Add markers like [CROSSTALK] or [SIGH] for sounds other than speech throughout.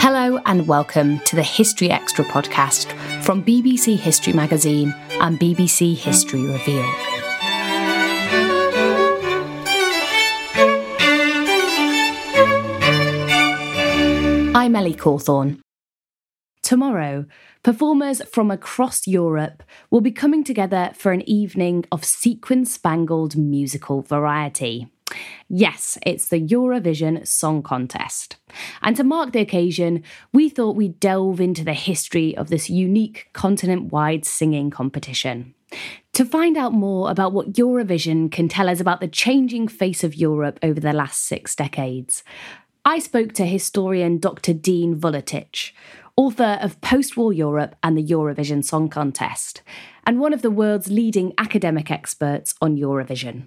Hello, and welcome to the History Extra podcast from BBC History Magazine and BBC History Revealed. I'm Ellie Cawthorne. Tomorrow, performers from across Europe will be coming together for an evening of sequin spangled musical variety. Yes, it's the Eurovision Song Contest. And to mark the occasion, we thought we'd delve into the history of this unique continent wide singing competition. To find out more about what Eurovision can tell us about the changing face of Europe over the last six decades, I spoke to historian Dr. Dean Vuletic, author of Post War Europe and the Eurovision Song Contest, and one of the world's leading academic experts on Eurovision.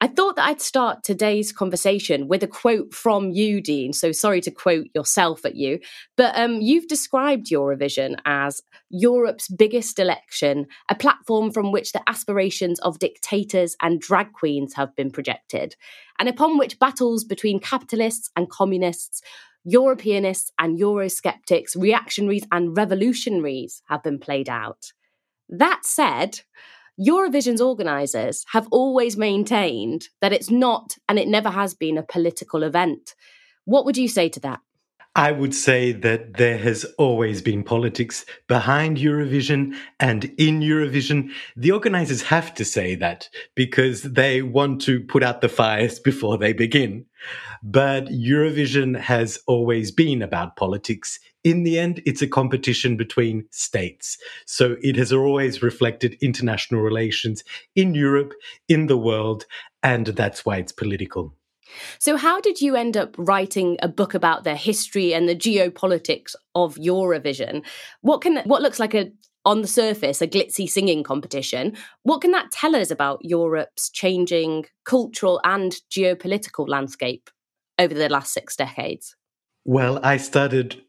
I thought that I'd start today's conversation with a quote from you, Dean. So sorry to quote yourself at you, but um, you've described Eurovision as Europe's biggest election, a platform from which the aspirations of dictators and drag queens have been projected, and upon which battles between capitalists and communists, Europeanists and Eurosceptics, reactionaries and revolutionaries have been played out. That said, Eurovision's organisers have always maintained that it's not and it never has been a political event. What would you say to that? I would say that there has always been politics behind Eurovision and in Eurovision. The organizers have to say that because they want to put out the fires [LAUGHS] before they begin. But Eurovision has always been about politics. In the end, it's a competition between states. So it has always reflected international relations in Europe, in the world, and that's why it's political. So, how did you end up writing a book about the history and the geopolitics of Eurovision? What can what looks like a on the surface a glitzy singing competition? What can that tell us about Europe's changing cultural and geopolitical landscape over the last six decades? Well, I started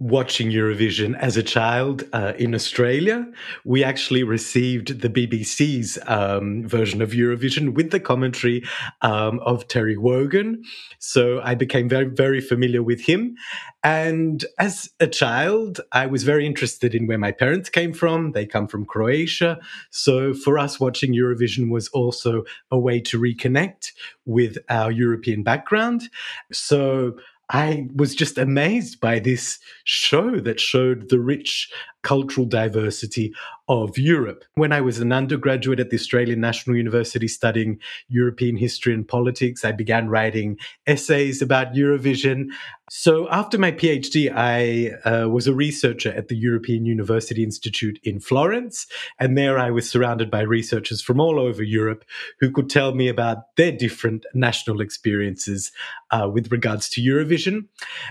watching Eurovision as a child uh, in Australia. We actually received the BBC's um, version of Eurovision with the commentary um, of Terry Wogan. So I became very, very familiar with him. And as a child, I was very interested in where my parents came from. They come from Croatia. So for us, watching Eurovision was also a way to reconnect with our European background. So I was just amazed by this show that showed the rich cultural diversity of Europe. When I was an undergraduate at the Australian National University studying European history and politics, I began writing essays about Eurovision. So after my PhD, I uh, was a researcher at the European University Institute in Florence. And there I was surrounded by researchers from all over Europe who could tell me about their different national experiences uh, with regards to Eurovision.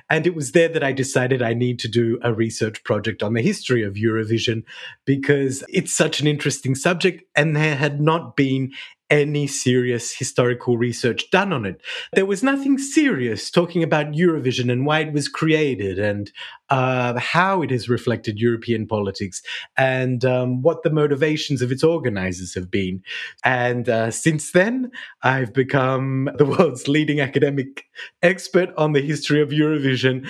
And it was there that I decided I need to do a research project on the history of Eurovision because it's such an interesting subject and there had not been any serious historical research done on it. There was nothing serious talking about Eurovision and why it was created and uh, how it has reflected European politics and um, what the motivations of its organizers have been. And uh, since then, I've become the world's leading academic expert on the history of Eurovision.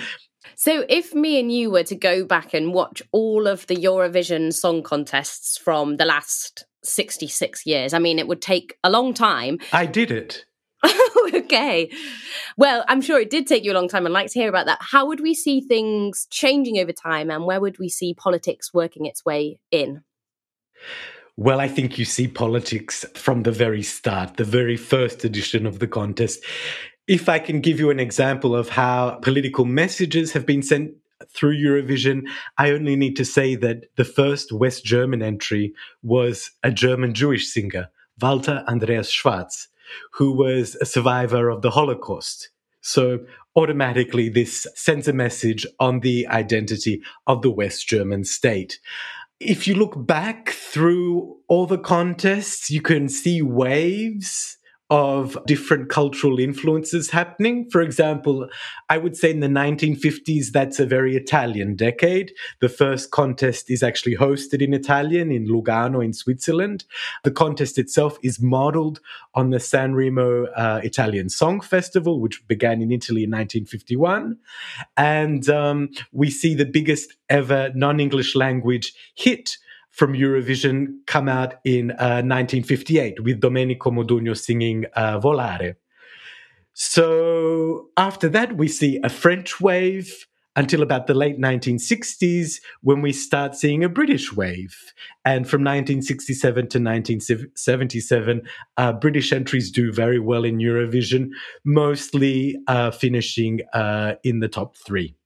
So, if me and you were to go back and watch all of the Eurovision song contests from the last 66 years. I mean, it would take a long time. [LAUGHS] I did it. okay. Well, I'm sure it did take you a long time. I'd like to hear about that. How would we see things changing over time and where would we see politics working its way in? Well, I think you see politics from the very start, the very first edition of the contest. If I can give you an example of how political messages have been sent through Eurovision, I only need to say that the first West German entry was a German Jewish singer, Walter Andreas Schwarz, who was a survivor of the Holocaust. So automatically, this sends a message on the identity of the West German state. If you look back through all the contests, you can see waves of different cultural influences happening. For example, I would say in the 1950s, that's a very Italian decade. The first contest is actually hosted in Italian in Lugano in Switzerland. The contest itself is modeled on the Sanremo uh, Italian Song Festival, which began in Italy in 1951. And um, we see the biggest ever non English language hit from Eurovision come out in uh, 1958 with Domenico Modugno singing uh, Volare. So after that, we see a French wave until about the late 1960s when we start seeing a British wave. And from 1967 to 1977, uh, British entries do very well in Eurovision, mostly uh, finishing uh, in the top three.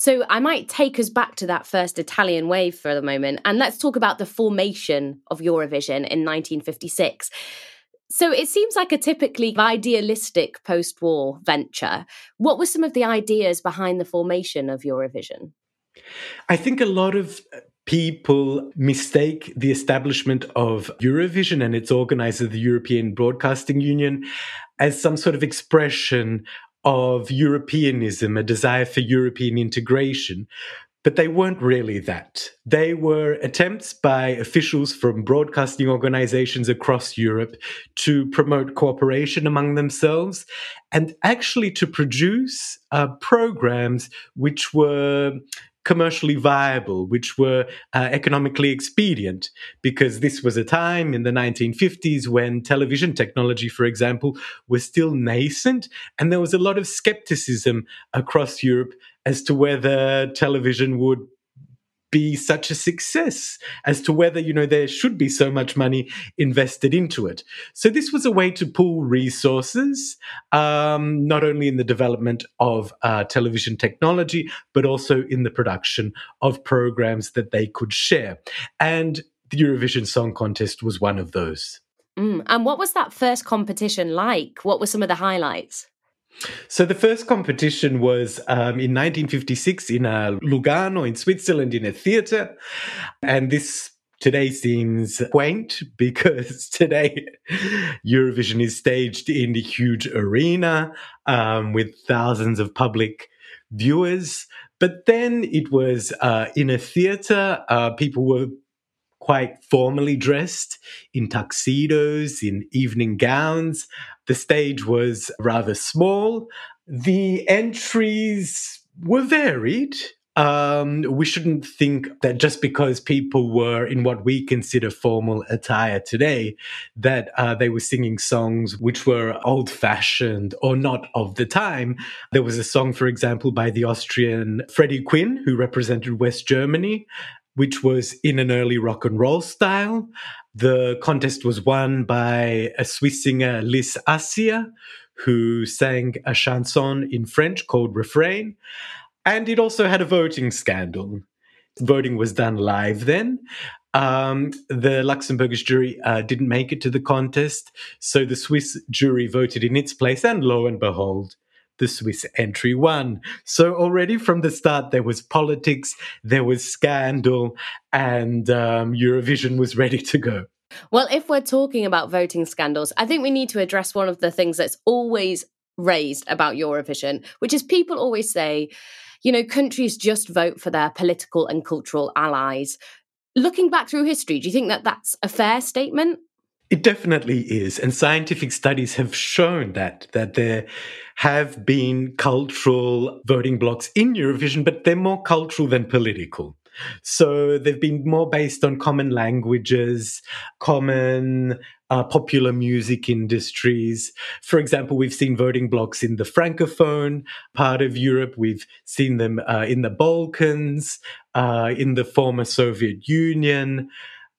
So I might take us back to that first Italian wave for the moment, and let's talk about the formation of Eurovision in 1956. So it seems like a typically idealistic post war venture. What were some of the ideas behind the formation of Eurovision? I think a lot of uh, people mistake the establishment of Eurovision and its organizer, the European Broadcasting Union, as some sort of expression of Europeanism, a desire for European integration. But they weren't really that. They were attempts by officials from broadcasting organizations across Europe to promote cooperation among themselves and actually to produce uh, programs which were commercially viable, which were uh, economically expedient, because this was a time in the 1950s when television technology, for example, was still nascent, and there was a lot of skepticism across Europe as to whether television would be such a success as to whether you know there should be so much money invested into it. So this was a way to pool resources um, not only in the development of uh, television technology but also in the production of programs that they could share. And the eurovision song contest was one of those. Mm. and what was that first competition like? What were some of the highlights so the first competition was um, in 1956 in uh, Lugano in Switzerland in a theater. And this today seems quaint [LAUGHS] because today Eurovision is staged in the huge arena um, with thousands of public viewers. But then it was uh, in a theater. Uh, people were quite formally dressed in tuxedos, in evening gowns. The stage was rather small. The entries were varied. Um, we shouldn't think that just because people were in what we consider formal attire today, that uh, they were singing songs which were old fashioned or not of the time. There was a song, for example, by the Austrian Freddy Quinn, who represented West Germany, which was in an early rock and roll style. The contest was won by a Swiss singer, Lys Assia, who sang a chanson in French called Refrain. And it also had a voting scandal. Voting was done live then. Um, the Luxembourgish jury uh, didn't make it to the contest, so the Swiss jury voted in its place, and lo and behold, the Swiss entry won. So already from the start, there was politics, there was scandal, and um, Eurovision was ready to go. Well, if we're talking about voting scandals, I think we need to address one of the things that's always raised about Eurovision, which is people always say, you know, countries just vote for their political and cultural allies. Looking back through history, do you think that that's a fair statement? It definitely is. And scientific studies have shown that, that there have been cultural voting blocs in Eurovision, but they're more cultural than political. So they've been more based on common languages, common uh, popular music industries. For example, we've seen voting blocs in the Francophone part of Europe. We've seen them uh, in the Balkans, uh, in the former Soviet Union,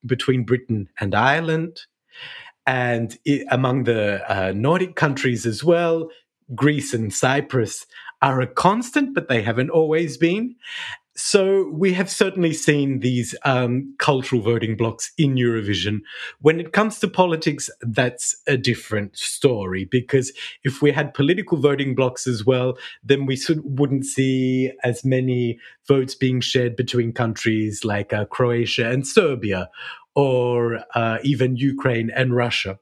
between Britain and Ireland. And it, among the uh, Nordic countries as well, Greece and Cyprus are a constant, but they haven't always been. So we have certainly seen these um, cultural voting blocs in Eurovision. When it comes to politics, that's a different story because if we had political voting blocs as well, then we wouldn't see as many votes being shared between countries like uh, Croatia and Serbia, or uh, even Ukraine and Russia.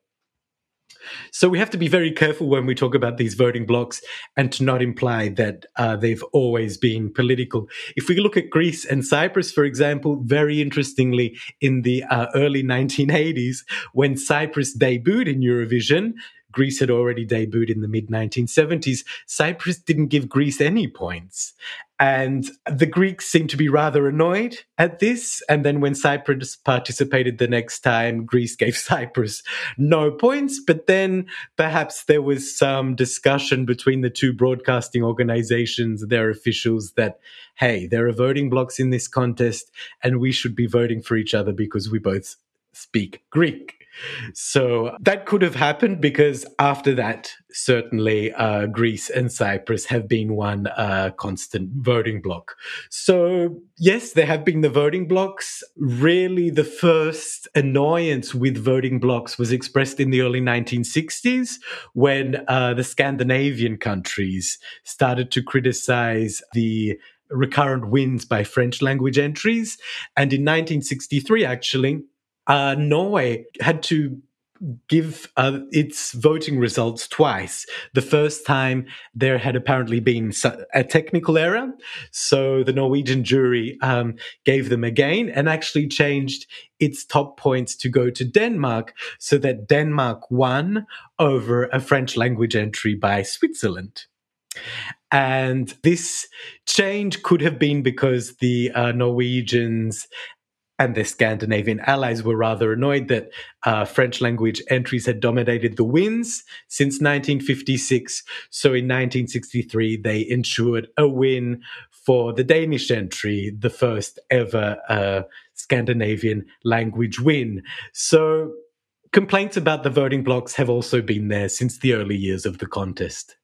So we have to be very careful when we talk about these voting blocs and to not imply that uh, they've always been political. If we look at Greece and Cyprus, for example, very interestingly, in the uh, early 1980s, when Cyprus debuted in Eurovision, Greece had already debuted in the mid 1970s. Cyprus didn't give Greece any points. And the Greeks seemed to be rather annoyed at this. And then when Cyprus participated the next time, Greece gave [LAUGHS] Cyprus no points. But then perhaps there was some discussion between the two broadcasting organizations, their officials, that, hey, there are voting blocks in this contest, and we should be voting for each other because we both speak Greek. So that could have happened because after that, certainly uh, Greece and Cyprus have been one uh, constant voting bloc. So, yes, there have been the voting blocs. Really, the first annoyance with voting blocs was expressed in the early 1960s when uh, the Scandinavian countries started to criticize the recurrent wins by French language entries. And in 1963, actually, uh, Norway had to give uh, its voting results twice. The first time there had apparently been a technical error. So the Norwegian jury um, gave them again and actually changed its top points to go to Denmark so that Denmark won over a French language entry by Switzerland. And this change could have been because the uh, Norwegians and their Scandinavian allies were rather annoyed that uh, French language entries had dominated the wins since 1956. So in 1963, they ensured a win for the Danish entry, the first ever uh, Scandinavian language win. So complaints about the voting blocs have also been there since the early years of the contest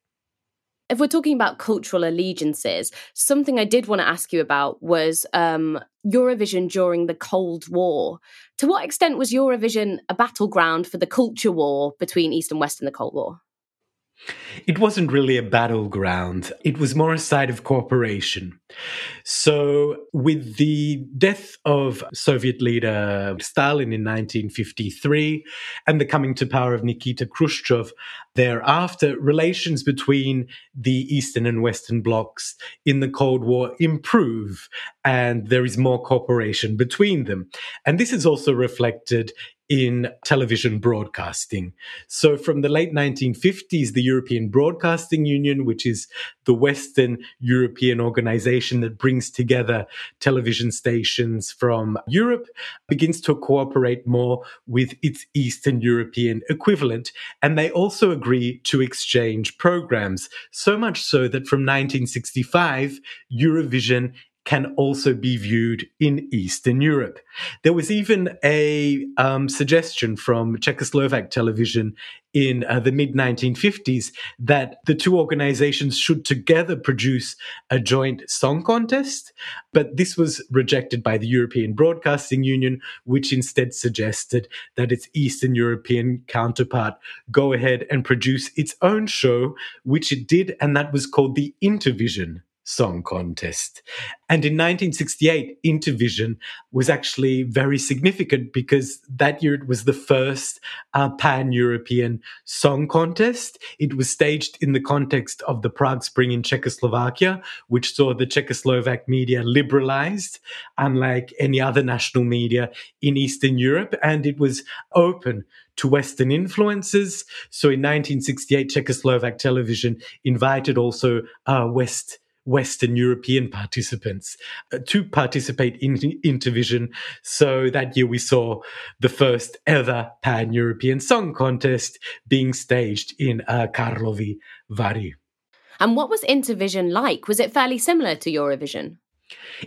if we're talking about cultural allegiances, something I did want to ask you about was um, Eurovision during the Cold War. To what extent was Eurovision a battleground for the culture war between East and West in the Cold War? It wasn't really a battleground. It was more a site of cooperation. So, with the death of Soviet leader Stalin in 1953 and the coming to power of Nikita Khrushchev thereafter, relations between the Eastern and Western blocs in the Cold War improve and there is more cooperation between them. And this is also reflected in television broadcasting. So, from the late 1950s, the European Broadcasting Union, which is the Western European organization that brings together television stations from Europe, begins to cooperate more with its Eastern European equivalent. And they also agree to exchange programs, so much so that from 1965, Eurovision can also be viewed in Eastern Europe. There was even a um, suggestion from Czechoslovak television in uh, the mid 1950s that the two organizations should together produce a joint song contest. But this was rejected by the European Broadcasting Union, which instead suggested that its Eastern European counterpart go ahead and produce its own show, which it did, and that was called the Intervision Song Contest. And in 1968, Intervision was actually very significant because that year it was the first uh, pan European song contest. It was staged in the context of the Prague Spring in Czechoslovakia, which saw the Czechoslovak media liberalized, unlike any other national media in Eastern Europe. And it was open to Western influences. So in 1968, Czechoslovak television invited also uh, West Western European participants uh, to participate in Intervision. So that year we saw the first ever pan European song contest being staged in uh, Karlovy Vary. And what was Intervision like? Was it fairly similar to Eurovision?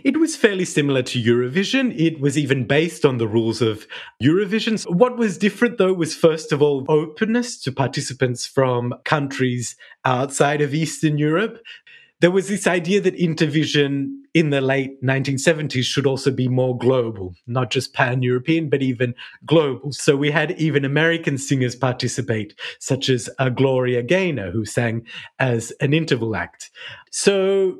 It was fairly similar to Eurovision. It was even based on the rules of Eurovision. What was different, though, was first of all openness to participants from countries outside of Eastern Europe there was this idea that Intervision in the late 1970s should also be more global, not just pan European, but even global. So we had even American singers participate, such as uh, Gloria Gaynor, who sang as an interval act. So,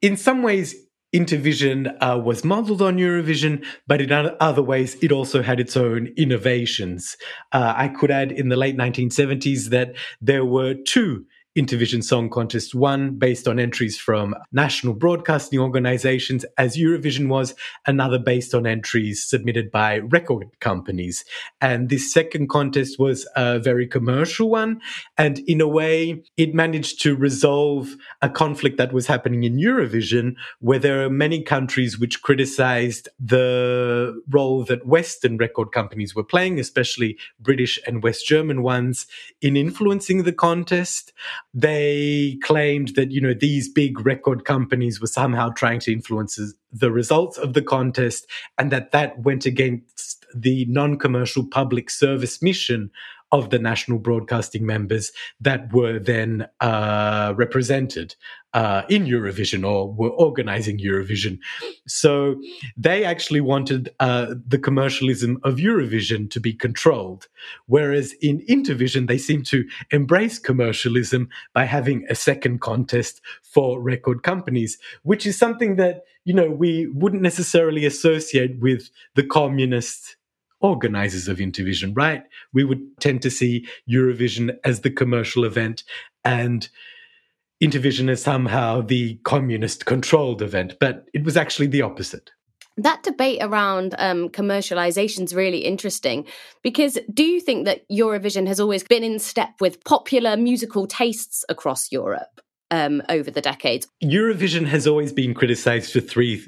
in some ways, Intervision uh, was modeled on Eurovision, but in other ways, it also had its own innovations. Uh, I could add in the late 1970s that there were two Intervision Song Contest, one based on entries from national broadcasting organizations, as Eurovision was, another based on entries submitted by record companies. And this second contest was a very commercial one. And in a way, it managed to resolve a conflict that was happening in Eurovision, where there are many countries which criticized the role that Western record companies were playing, especially British and West German ones, in influencing the contest they claimed that you know these big record companies were somehow trying to influence the results of the contest and that that went against the non-commercial public service mission of the national broadcasting members that were then uh, represented uh, in Eurovision or were organizing Eurovision. So they actually wanted uh, the commercialism of Eurovision to be controlled. Whereas in Intervision, they seem to embrace commercialism by having a second contest for record companies, which is something that, you know, we wouldn't necessarily associate with the communist organizers of Intervision, right? We would tend to see Eurovision as the commercial event and Intervision as somehow the communist controlled event, but it was actually the opposite. That debate around um, commercialization is really interesting because do you think that Eurovision has always been in step with popular musical tastes across Europe? Um, over the decades. Eurovision has always been criticized for three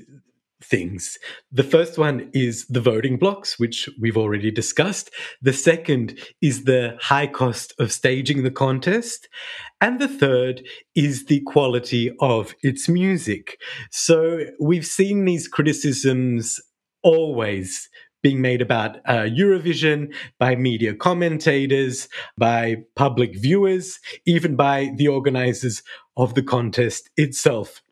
things. The first one is the voting blocs, which we've already discussed. The second is the high cost of staging the contest. And the third is the quality of its music. So we've seen these criticisms always being made about uh, Eurovision by media commentators, by public viewers, even by the organizers of the contest itself.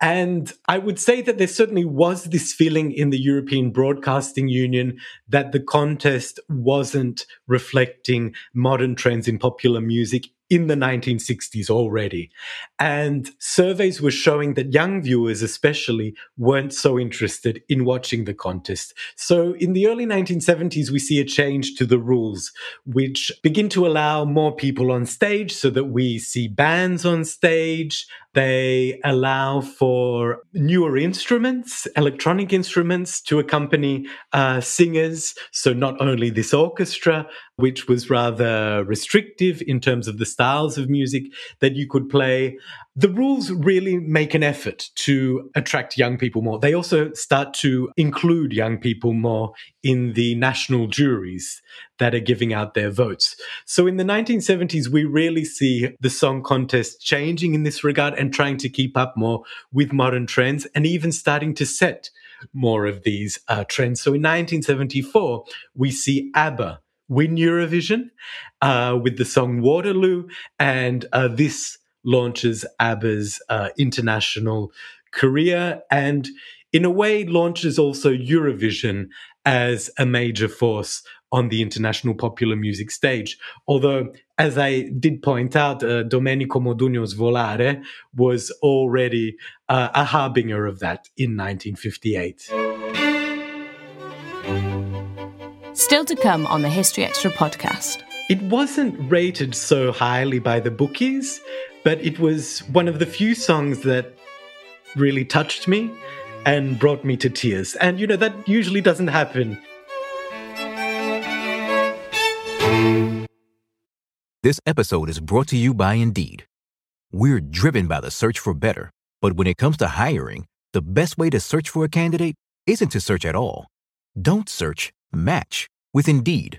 And I would say that there certainly was this feeling in the European Broadcasting Union that the contest wasn't reflecting modern trends in popular music in the 1960s already. And surveys were showing that young viewers, especially, weren't so interested in watching the contest. So in the early 1970s, we see a change to the rules, which begin to allow more people on stage so that we see bands on stage. They allow for newer instruments, electronic instruments to accompany uh, singers. So not only this orchestra, which was rather restrictive in terms of the styles of music that you could play. The rules really make an effort to attract young people more. They also start to include young people more in the national juries that are giving out their votes. So in the 1970s, we really see the song contest changing in this regard. And trying to keep up more with modern trends and even starting to set more of these uh, trends. So in 1974, we see ABBA win Eurovision uh, with the song Waterloo, and uh, this launches ABBA's uh, international career and in a way launches also Eurovision as a major force on the international popular music stage. Although, as I did point out, uh, Domenico Modugno's Volare was already uh, a harbinger of that in 1958. Still to come on the History Extra podcast. It wasn't rated so highly by the bookies, but it was one of the few songs that really touched me and brought me to tears. And, you know, that usually doesn't happen. This episode is brought to you by Indeed. We're driven by the search for better, but when it comes to hiring, the best way to search for a candidate isn't to search at all. Don't search, match with Indeed.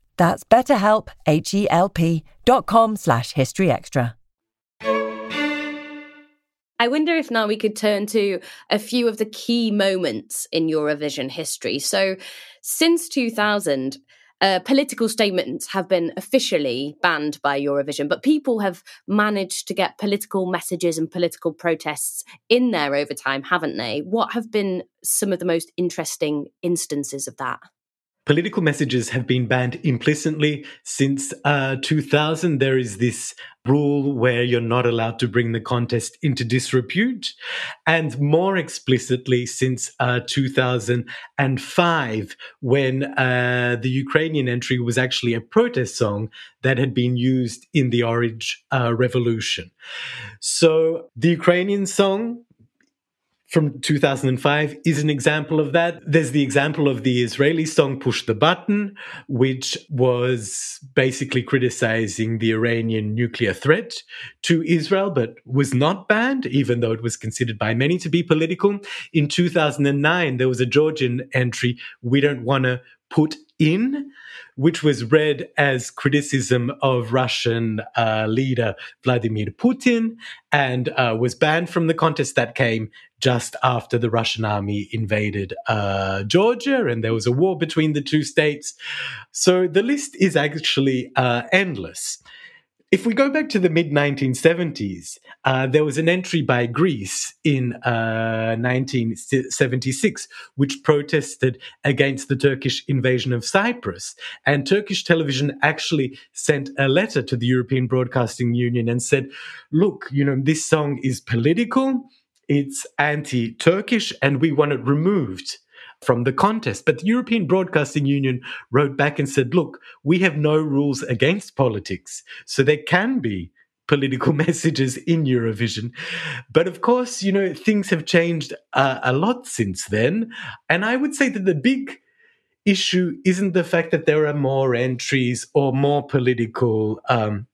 That's betterhelp, H-E-L-P dot com slash historyextra. I wonder if now we could turn to a few of the key moments in Eurovision history. So, since 2000, uh, political statements have been officially banned by Eurovision, but people have managed to get political messages and political protests in there over time, haven't they? What have been some of the most interesting instances of that? Political messages have been banned implicitly since uh, 2000. There is this rule where you're not allowed to bring the contest into disrepute. And more explicitly, since uh, 2005, when uh, the Ukrainian entry was actually a protest song that had been used in the Orange uh, Revolution. So the Ukrainian song from 2005 is an example of that. There's the example of the Israeli song Push the Button, which was basically criticizing the Iranian nuclear threat to Israel, but was not banned, even though it was considered by many to be political. In 2009, there was a Georgian entry, We Don't Want to Put In, which was read as criticism of Russian uh, leader Vladimir Putin and uh, was banned from the contest that came just after the Russian army invaded uh, Georgia and there was a war between the two states. So the list is actually uh, endless. If we go back to the mid 1970s, uh, there was an entry by Greece in uh, 1976 which protested against the Turkish invasion of Cyprus. And Turkish television actually sent a letter to the European Broadcasting Union and said, look, you know, this song is political, it's anti Turkish, and we want it removed from the contest. But the European Broadcasting Union wrote back and said, look, we have no rules against politics. So there can be political [LAUGHS] messages in Eurovision. But of course, you know, things have changed uh, a lot since then. And I would say that the big issue isn't the fact that there are more entries or more political um,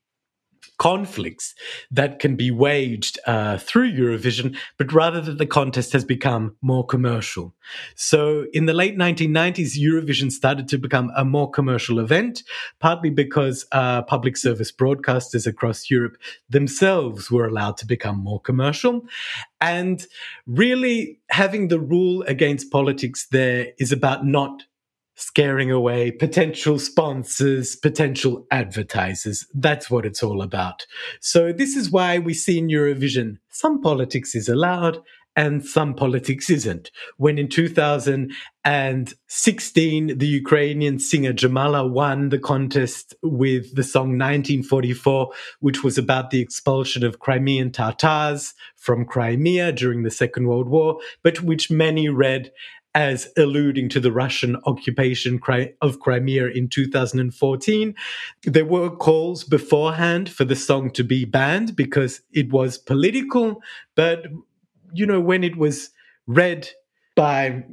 conflicts that can be waged uh, through Eurovision, but rather that the contest has become more commercial. So in the late 1990s, Eurovision started to become a more commercial event, partly because uh, public service broadcasters across Europe themselves were allowed to become more commercial. And really having the rule against politics there is about not scaring away potential sponsors, potential advertisers. That's what it's all about. So this is why we see in Eurovision some politics is allowed and some politics isn't. When in 2016, the Ukrainian singer Jamala won the contest with the song 1944, which was about the expulsion of Crimean Tatars from Crimea during the Second World War, but which many read as alluding to the Russian occupation of Crimea in 2014. There were calls beforehand for the song to be banned because it was political, but you know, when it was read by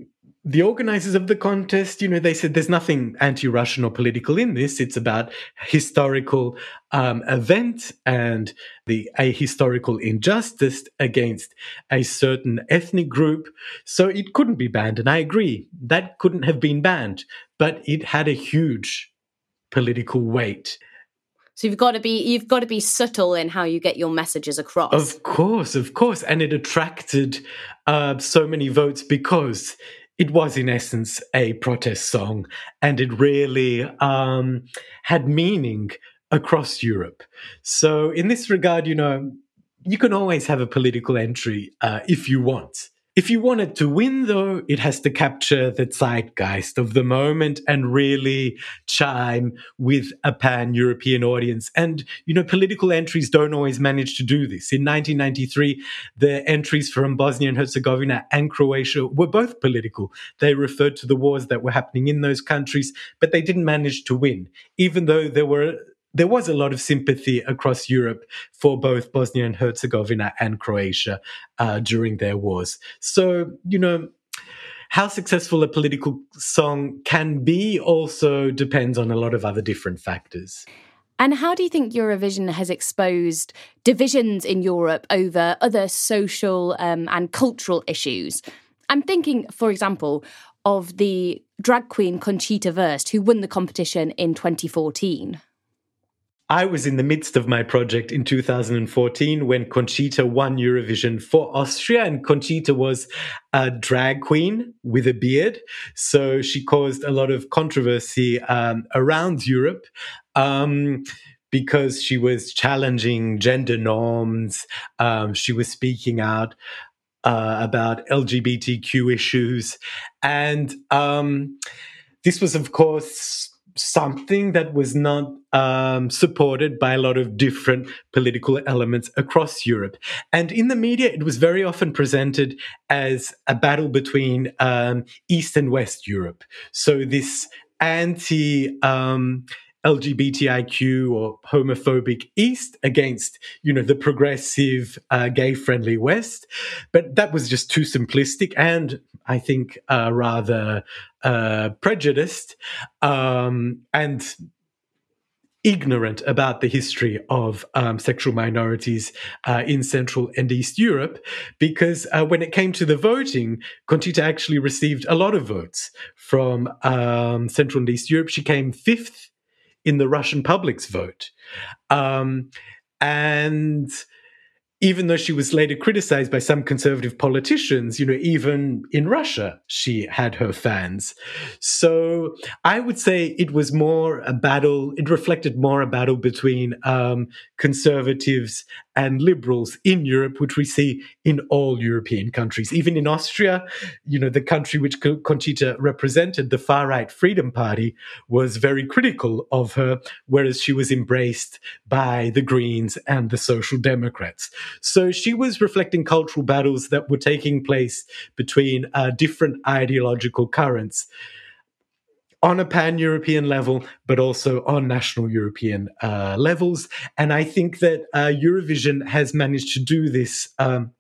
the organizers of the contest, you know, they said there's nothing anti-Russian or political in this. It's about historical um, event and the a historical injustice against a certain ethnic group. So it couldn't be banned, and I agree that couldn't have been banned, but it had a huge political weight. So you've got to be you've got to be subtle in how you get your messages across. Of course, of course, and it attracted uh, so many votes because it was in essence a protest song and it really um, had meaning across Europe. So, in this regard, you know, you can always have a political entry uh, if you want. If you want it to win, though, it has to capture the zeitgeist of the moment and really chime with a pan European audience. And, you know, political entries don't always manage to do this. In 1993, the entries from Bosnia and Herzegovina and Croatia were both political. They referred to the wars that were happening in those countries, but they didn't manage to win, even though there were there was a lot of sympathy across Europe for both Bosnia and Herzegovina and Croatia uh, during their wars. So, you know, how successful a political song can be also depends on a lot of other different factors. And how do you think Eurovision has exposed divisions in Europe over other social um, and cultural issues? I'm thinking, for example, of the drag queen Conchita Wurst, who won the competition in 2014. I was in the midst of my project in 2014 when Conchita won Eurovision for Austria, and Conchita was a drag queen with a beard. So she caused a lot of controversy um, around Europe. Um, because she was challenging gender norms, um, she was speaking out uh, about LGBTQ issues, and um, this was, of course, something that was not um, supported by a lot of different political elements across Europe. And in the media, it was very often presented as a battle between um, East and West Europe. So this anti um, LGBTIQ or homophobic East against, you know, the progressive, uh, gay-friendly West. But that was just too simplistic and I think uh, rather uh, prejudiced um, and ignorant about the history of um, sexual minorities uh, in Central and East Europe, because uh, when it came to the voting, Conchita actually received a lot of votes from um, Central and East Europe. She came fifth in the Russian public's vote. Um, and even though she was later criticized by some conservative politicians, you know, even in Russia, she had her fans. So I would say it was more a battle, it reflected more a battle between um, conservatives and liberals in Europe, which we see in all European countries. Even in Austria, you know, the country which Conchita represented, the far right Freedom Party, was very critical of her, whereas she was embraced by the Greens and the Social Democrats. So she was reflecting cultural battles that were taking place between uh, different ideological currents on a pan European level, but also on national European uh, levels. And I think that uh, Eurovision has managed to do this. Um,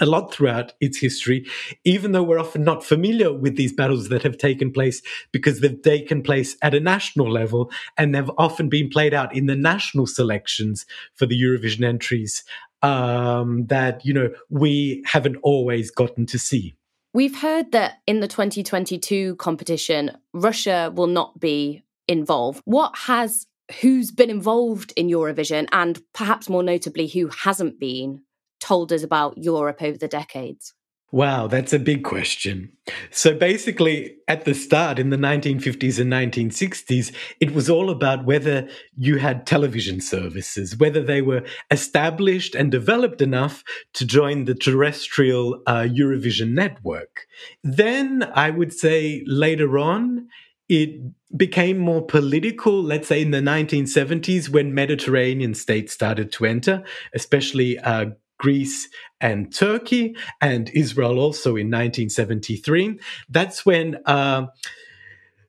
a lot throughout its history, even though we're often not familiar with these battles that have taken place because they've taken place at a national level and they've often been played out in the national selections for the Eurovision entries um, that, you know, we haven't always gotten to see. We've heard that in the 2022 competition, Russia will not be involved. What has who's been involved in Eurovision and perhaps more notably who hasn't been told us about Europe over the decades? Wow, that's a big question. So basically, at the start in the 1950s and 1960s, it was all about whether you had television services, whether they were established and developed enough to join the terrestrial uh, Eurovision network. Then I would say later on, it became more political, let's say in the 1970s, when Mediterranean states started to enter, especially uh, Greece and Turkey, and Israel also in 1973. That's when uh,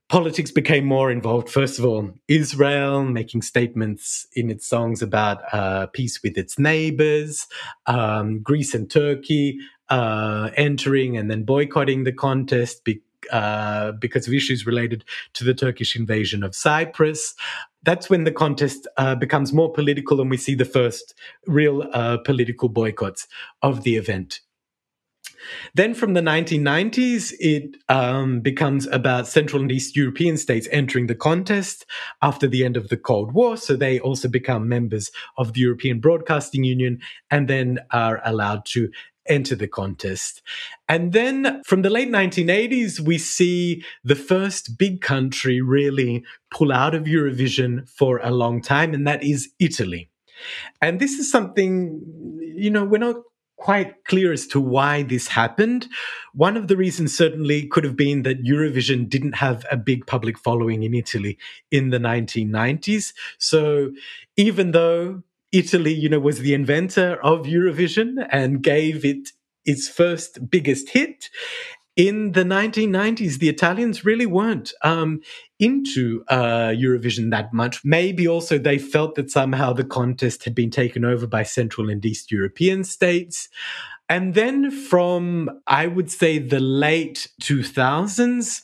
politics became more involved. First of all, Israel making statements in its songs about uh, peace with its neighbors, um, Greece and Turkey uh, entering and then boycotting the contest. Be- uh, because of issues related to the Turkish invasion of Cyprus that's when the contest uh, becomes more political and we see the first real uh, political boycotts of the event. Then from the 1990s, it um, becomes about Central and East European states entering the contest after the end of the Cold War. So they also become members of the European Broadcasting Union and then are allowed to enter the contest. And then from the late 1980s, we see the first big country really pull out of Eurovision for a long time, and that is Italy. And this is something, you know, we're not quite clear as to why this happened. One of the reasons certainly could have been that Eurovision didn't have a big public following in Italy in the 1990s. So even though Italy, you know, was the inventor of Eurovision and gave it its first biggest hit. In the 1990s, the Italians really weren't um, into uh, Eurovision that much. Maybe also they felt that somehow the contest had been taken over by Central and East European states. And then from, I would say, the late 2000s,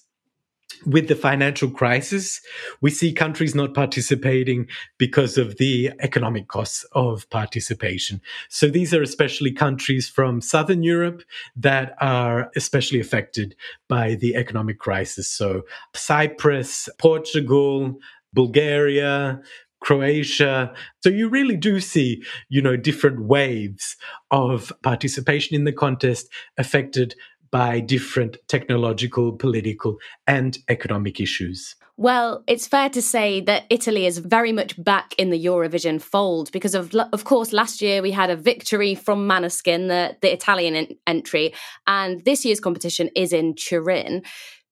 with the financial crisis, we see countries not participating because of the economic costs of participation. So these are especially countries from Southern Europe that are especially affected by the economic crisis. So Cyprus, Portugal, Bulgaria, Croatia. So you really do see, you know, different waves of participation in the contest affected by different technological, political, and economic issues. Well, it's fair to say that Italy is very much back in the Eurovision fold because of of course last year we had a victory from Måneskin, the the Italian en- entry, and this year's competition is in Turin.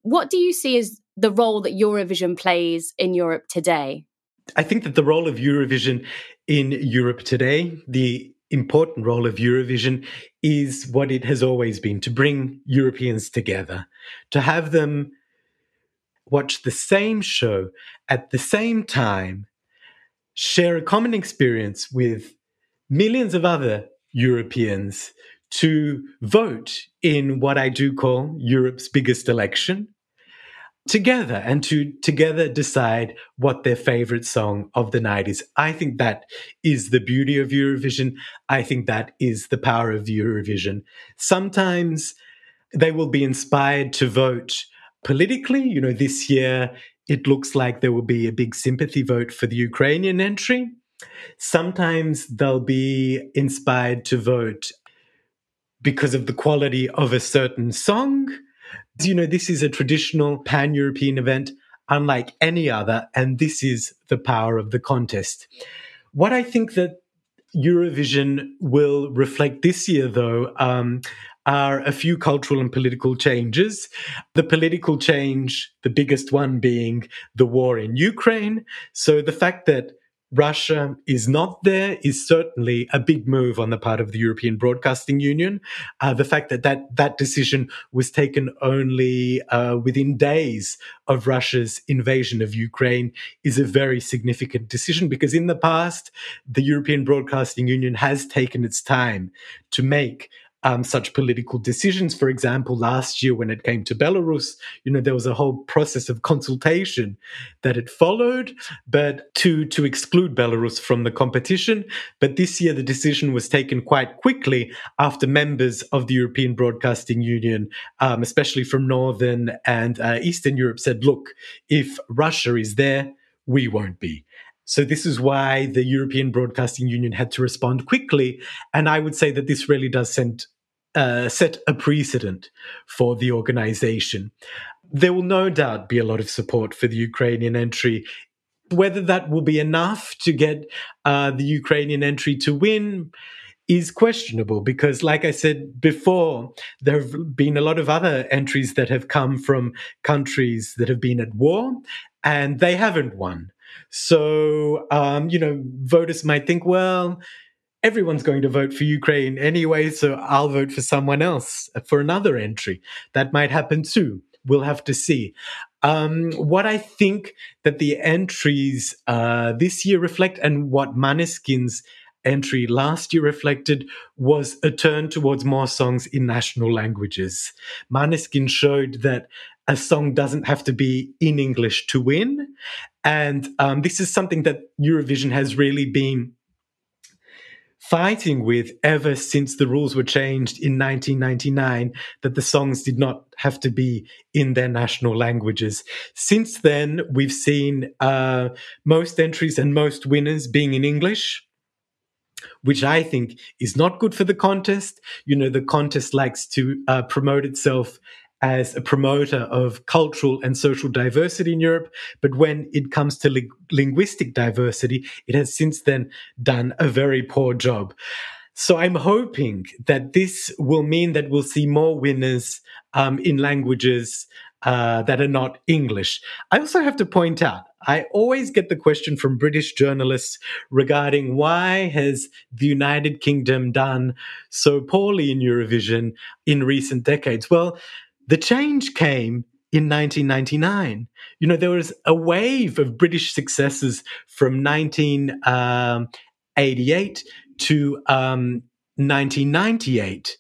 What do you see as the role that Eurovision plays in Europe today? I think that the role of Eurovision in Europe today, the important role of Eurovision is what it has always been to bring Europeans together, to have them watch the same show at the same time, share a common experience with millions of other Europeans, to vote in what I do call Europe's biggest election, together and to together decide what their favorite song of the night is. I think that is the beauty of Eurovision. I think that is the power of Eurovision. Sometimes they will be inspired to vote politically. You know, this year it looks like there will be a big sympathy vote for the Ukrainian entry. Sometimes they'll be inspired to vote because of the quality of a certain song you know, this is a traditional pan European event unlike any other, and this is the power of the contest. What I think that Eurovision will reflect this year, though, um, are a few cultural and political changes. The political change, the biggest one being the war in Ukraine. So the fact that Russia is not there is certainly a big move on the part of the European Broadcasting Union. Uh, the fact that, that that decision was taken only uh, within days of Russia's invasion of Ukraine is a very significant decision because in the past, the European Broadcasting Union has taken its time to make um, such political decisions. For example, last year when it came to Belarus, you know, there was a whole process of consultation that it followed, but to to exclude Belarus from the competition. But this year, the decision was taken quite quickly after members of the European Broadcasting Union, um, especially from Northern and uh, Eastern Europe, said, "Look, if Russia is there, we won't be." So this is why the European Broadcasting Union had to respond quickly. And I would say that this really does send, uh, set a precedent for the organization. There will no doubt be a lot of support for the Ukrainian entry. Whether that will be enough to get uh, the Ukrainian entry to win is questionable because, like I said before, there have been a lot of other entries that have come from countries that have been at war and they haven't won. So, um, you know, voters might think, well, everyone's going to vote for Ukraine anyway, so I'll vote for someone else for another entry. That might happen too. We'll have to see. Um, what I think that the entries uh, this year reflect and what Måneskin's entry last year reflected was a turn towards more songs in national languages. Måneskin showed that a song doesn't have to be in English to win. And um, this is something that Eurovision has really been fighting with ever since the rules were changed in 1999 that the songs did not have to be in their national languages. Since then, we've seen uh, most entries and most winners being in English. Which I think is not good for the contest. You know, the contest likes to uh, promote itself as a promoter of cultural and social diversity in Europe. But when it comes to li- linguistic diversity, it has since then done a very poor job. So I'm hoping that this will mean that we'll see more winners um, in languages uh, that are not English. I also have to point out, I always get the question from British journalists regarding why has the United Kingdom done so poorly in Eurovision in recent decades. Well, the change came in 1999. You know, there was a wave of British successes from 1988 um, to um, 1998,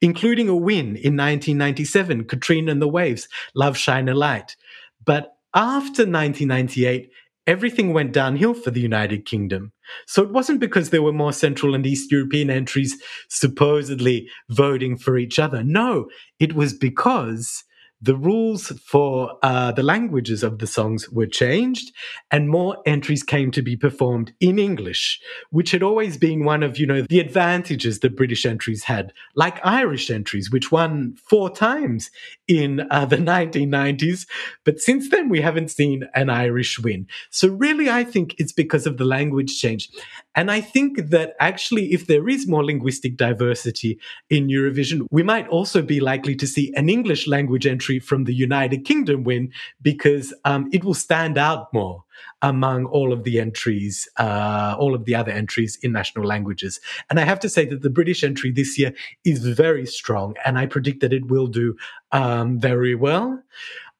including a win in 1997, Katrina and the Waves, Love Shine a Light. But after 1998, everything went downhill for the United Kingdom. So it wasn't because there were more Central and East European entries supposedly voting for each other. No, it was because the rules for uh, the languages of the songs were changed and more entries came to be performed in english which had always been one of you know the advantages that british entries had like irish entries which won four times in uh, the [LAUGHS] 1990s but since then we haven't seen an irish win. So really i think it's because of the language change. And i think that actually if there is more linguistic diversity in eurovision we might also be likely to see an english language entry entry from the United Kingdom win because um, it will stand out more among all of the entries, uh, all of the other entries in national languages. And I have to say that the British entry this year is very strong, and I predict that it will do um, very well.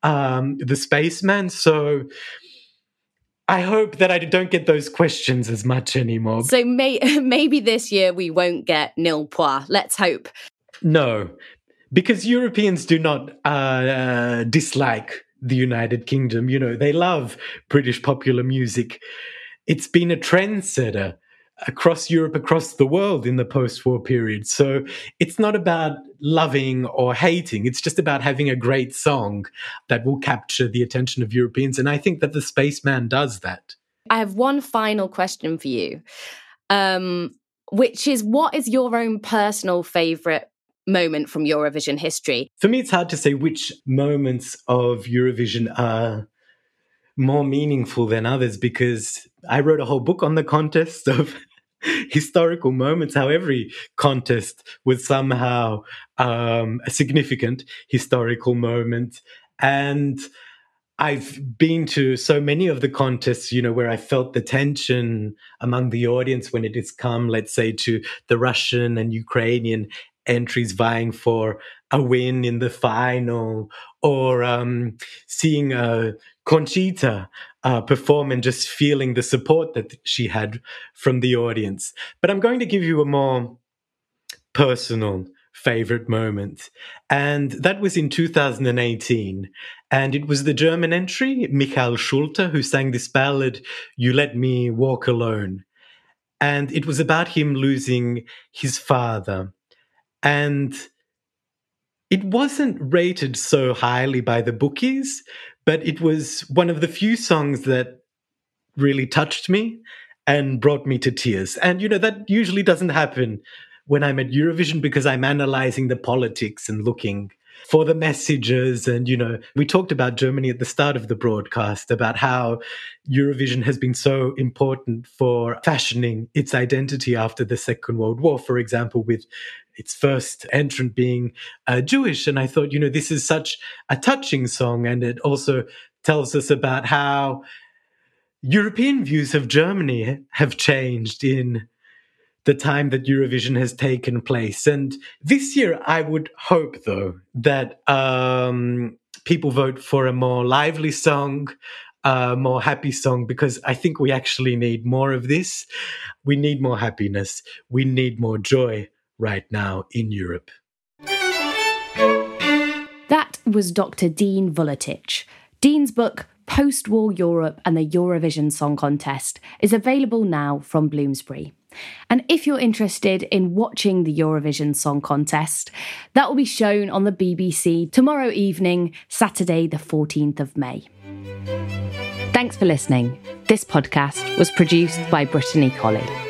Um, the Spaceman, so. I hope that I don't get those questions as much anymore. So may- [LAUGHS] maybe this year we won't get nul points. Let's hope. No, because Europeans do not uh, uh, dislike the United Kingdom. You know, they love British popular music. It's been a trendsetter across Europe, across the world in the post war period. So it's not about loving or hating. It's just about having a great song that will capture the attention of Europeans. And I think that the Spaceman does that. I have one final question for you, um, which is what is your own personal favorite moment from Eurovision history? For me, it's hard to say which moments of Eurovision are more meaningful than others because I wrote a whole book on the contest of [LAUGHS] historical moments, how every contest was somehow um, a significant historical moment. And I've been to so many of the contests, you know, where I felt the tension among the audience when it has come, let's say, to the Russian and Ukrainian entries vying for a win in the final or um, seeing uh, Conchita uh, perform and just feeling the support that she had from the audience. But I'm going to give you a more personal favorite moment. And that was in 2018. And it was the German entry, Michael Schulte, who sang this ballad, You Let Me Walk Alone. And it was about him losing his father. And it wasn't rated so highly by the bookies, but it was one of the few songs that really touched me and brought me to tears. And, you know, that usually doesn't happen when I'm at Eurovision because I'm analyzing the politics and looking for the messages. And, you know, we talked about Germany at the start of the broadcast about how Eurovision has been so important for fashioning its identity after the Second World War, for example, with its first entrant being uh, Jewish. And I thought, you know, this is such a touching song. And it also tells us about how European views of Germany have changed in the time that Eurovision has taken place. And this year, I would hope, though, that um, people vote for a more lively song, a more happy song, because I think we actually need more of this. We need more happiness. We need more joy right now in Europe. That was Dr. Dean Vuletic. Dean's book, Post War Europe and the Eurovision Song Contest, is available now from Bloomsbury. And if you're interested in watching the Eurovision Song Contest, that will be shown on the BBC tomorrow evening, Saturday, the 14th of May. Thanks for listening. This podcast was produced by Brittany Colley.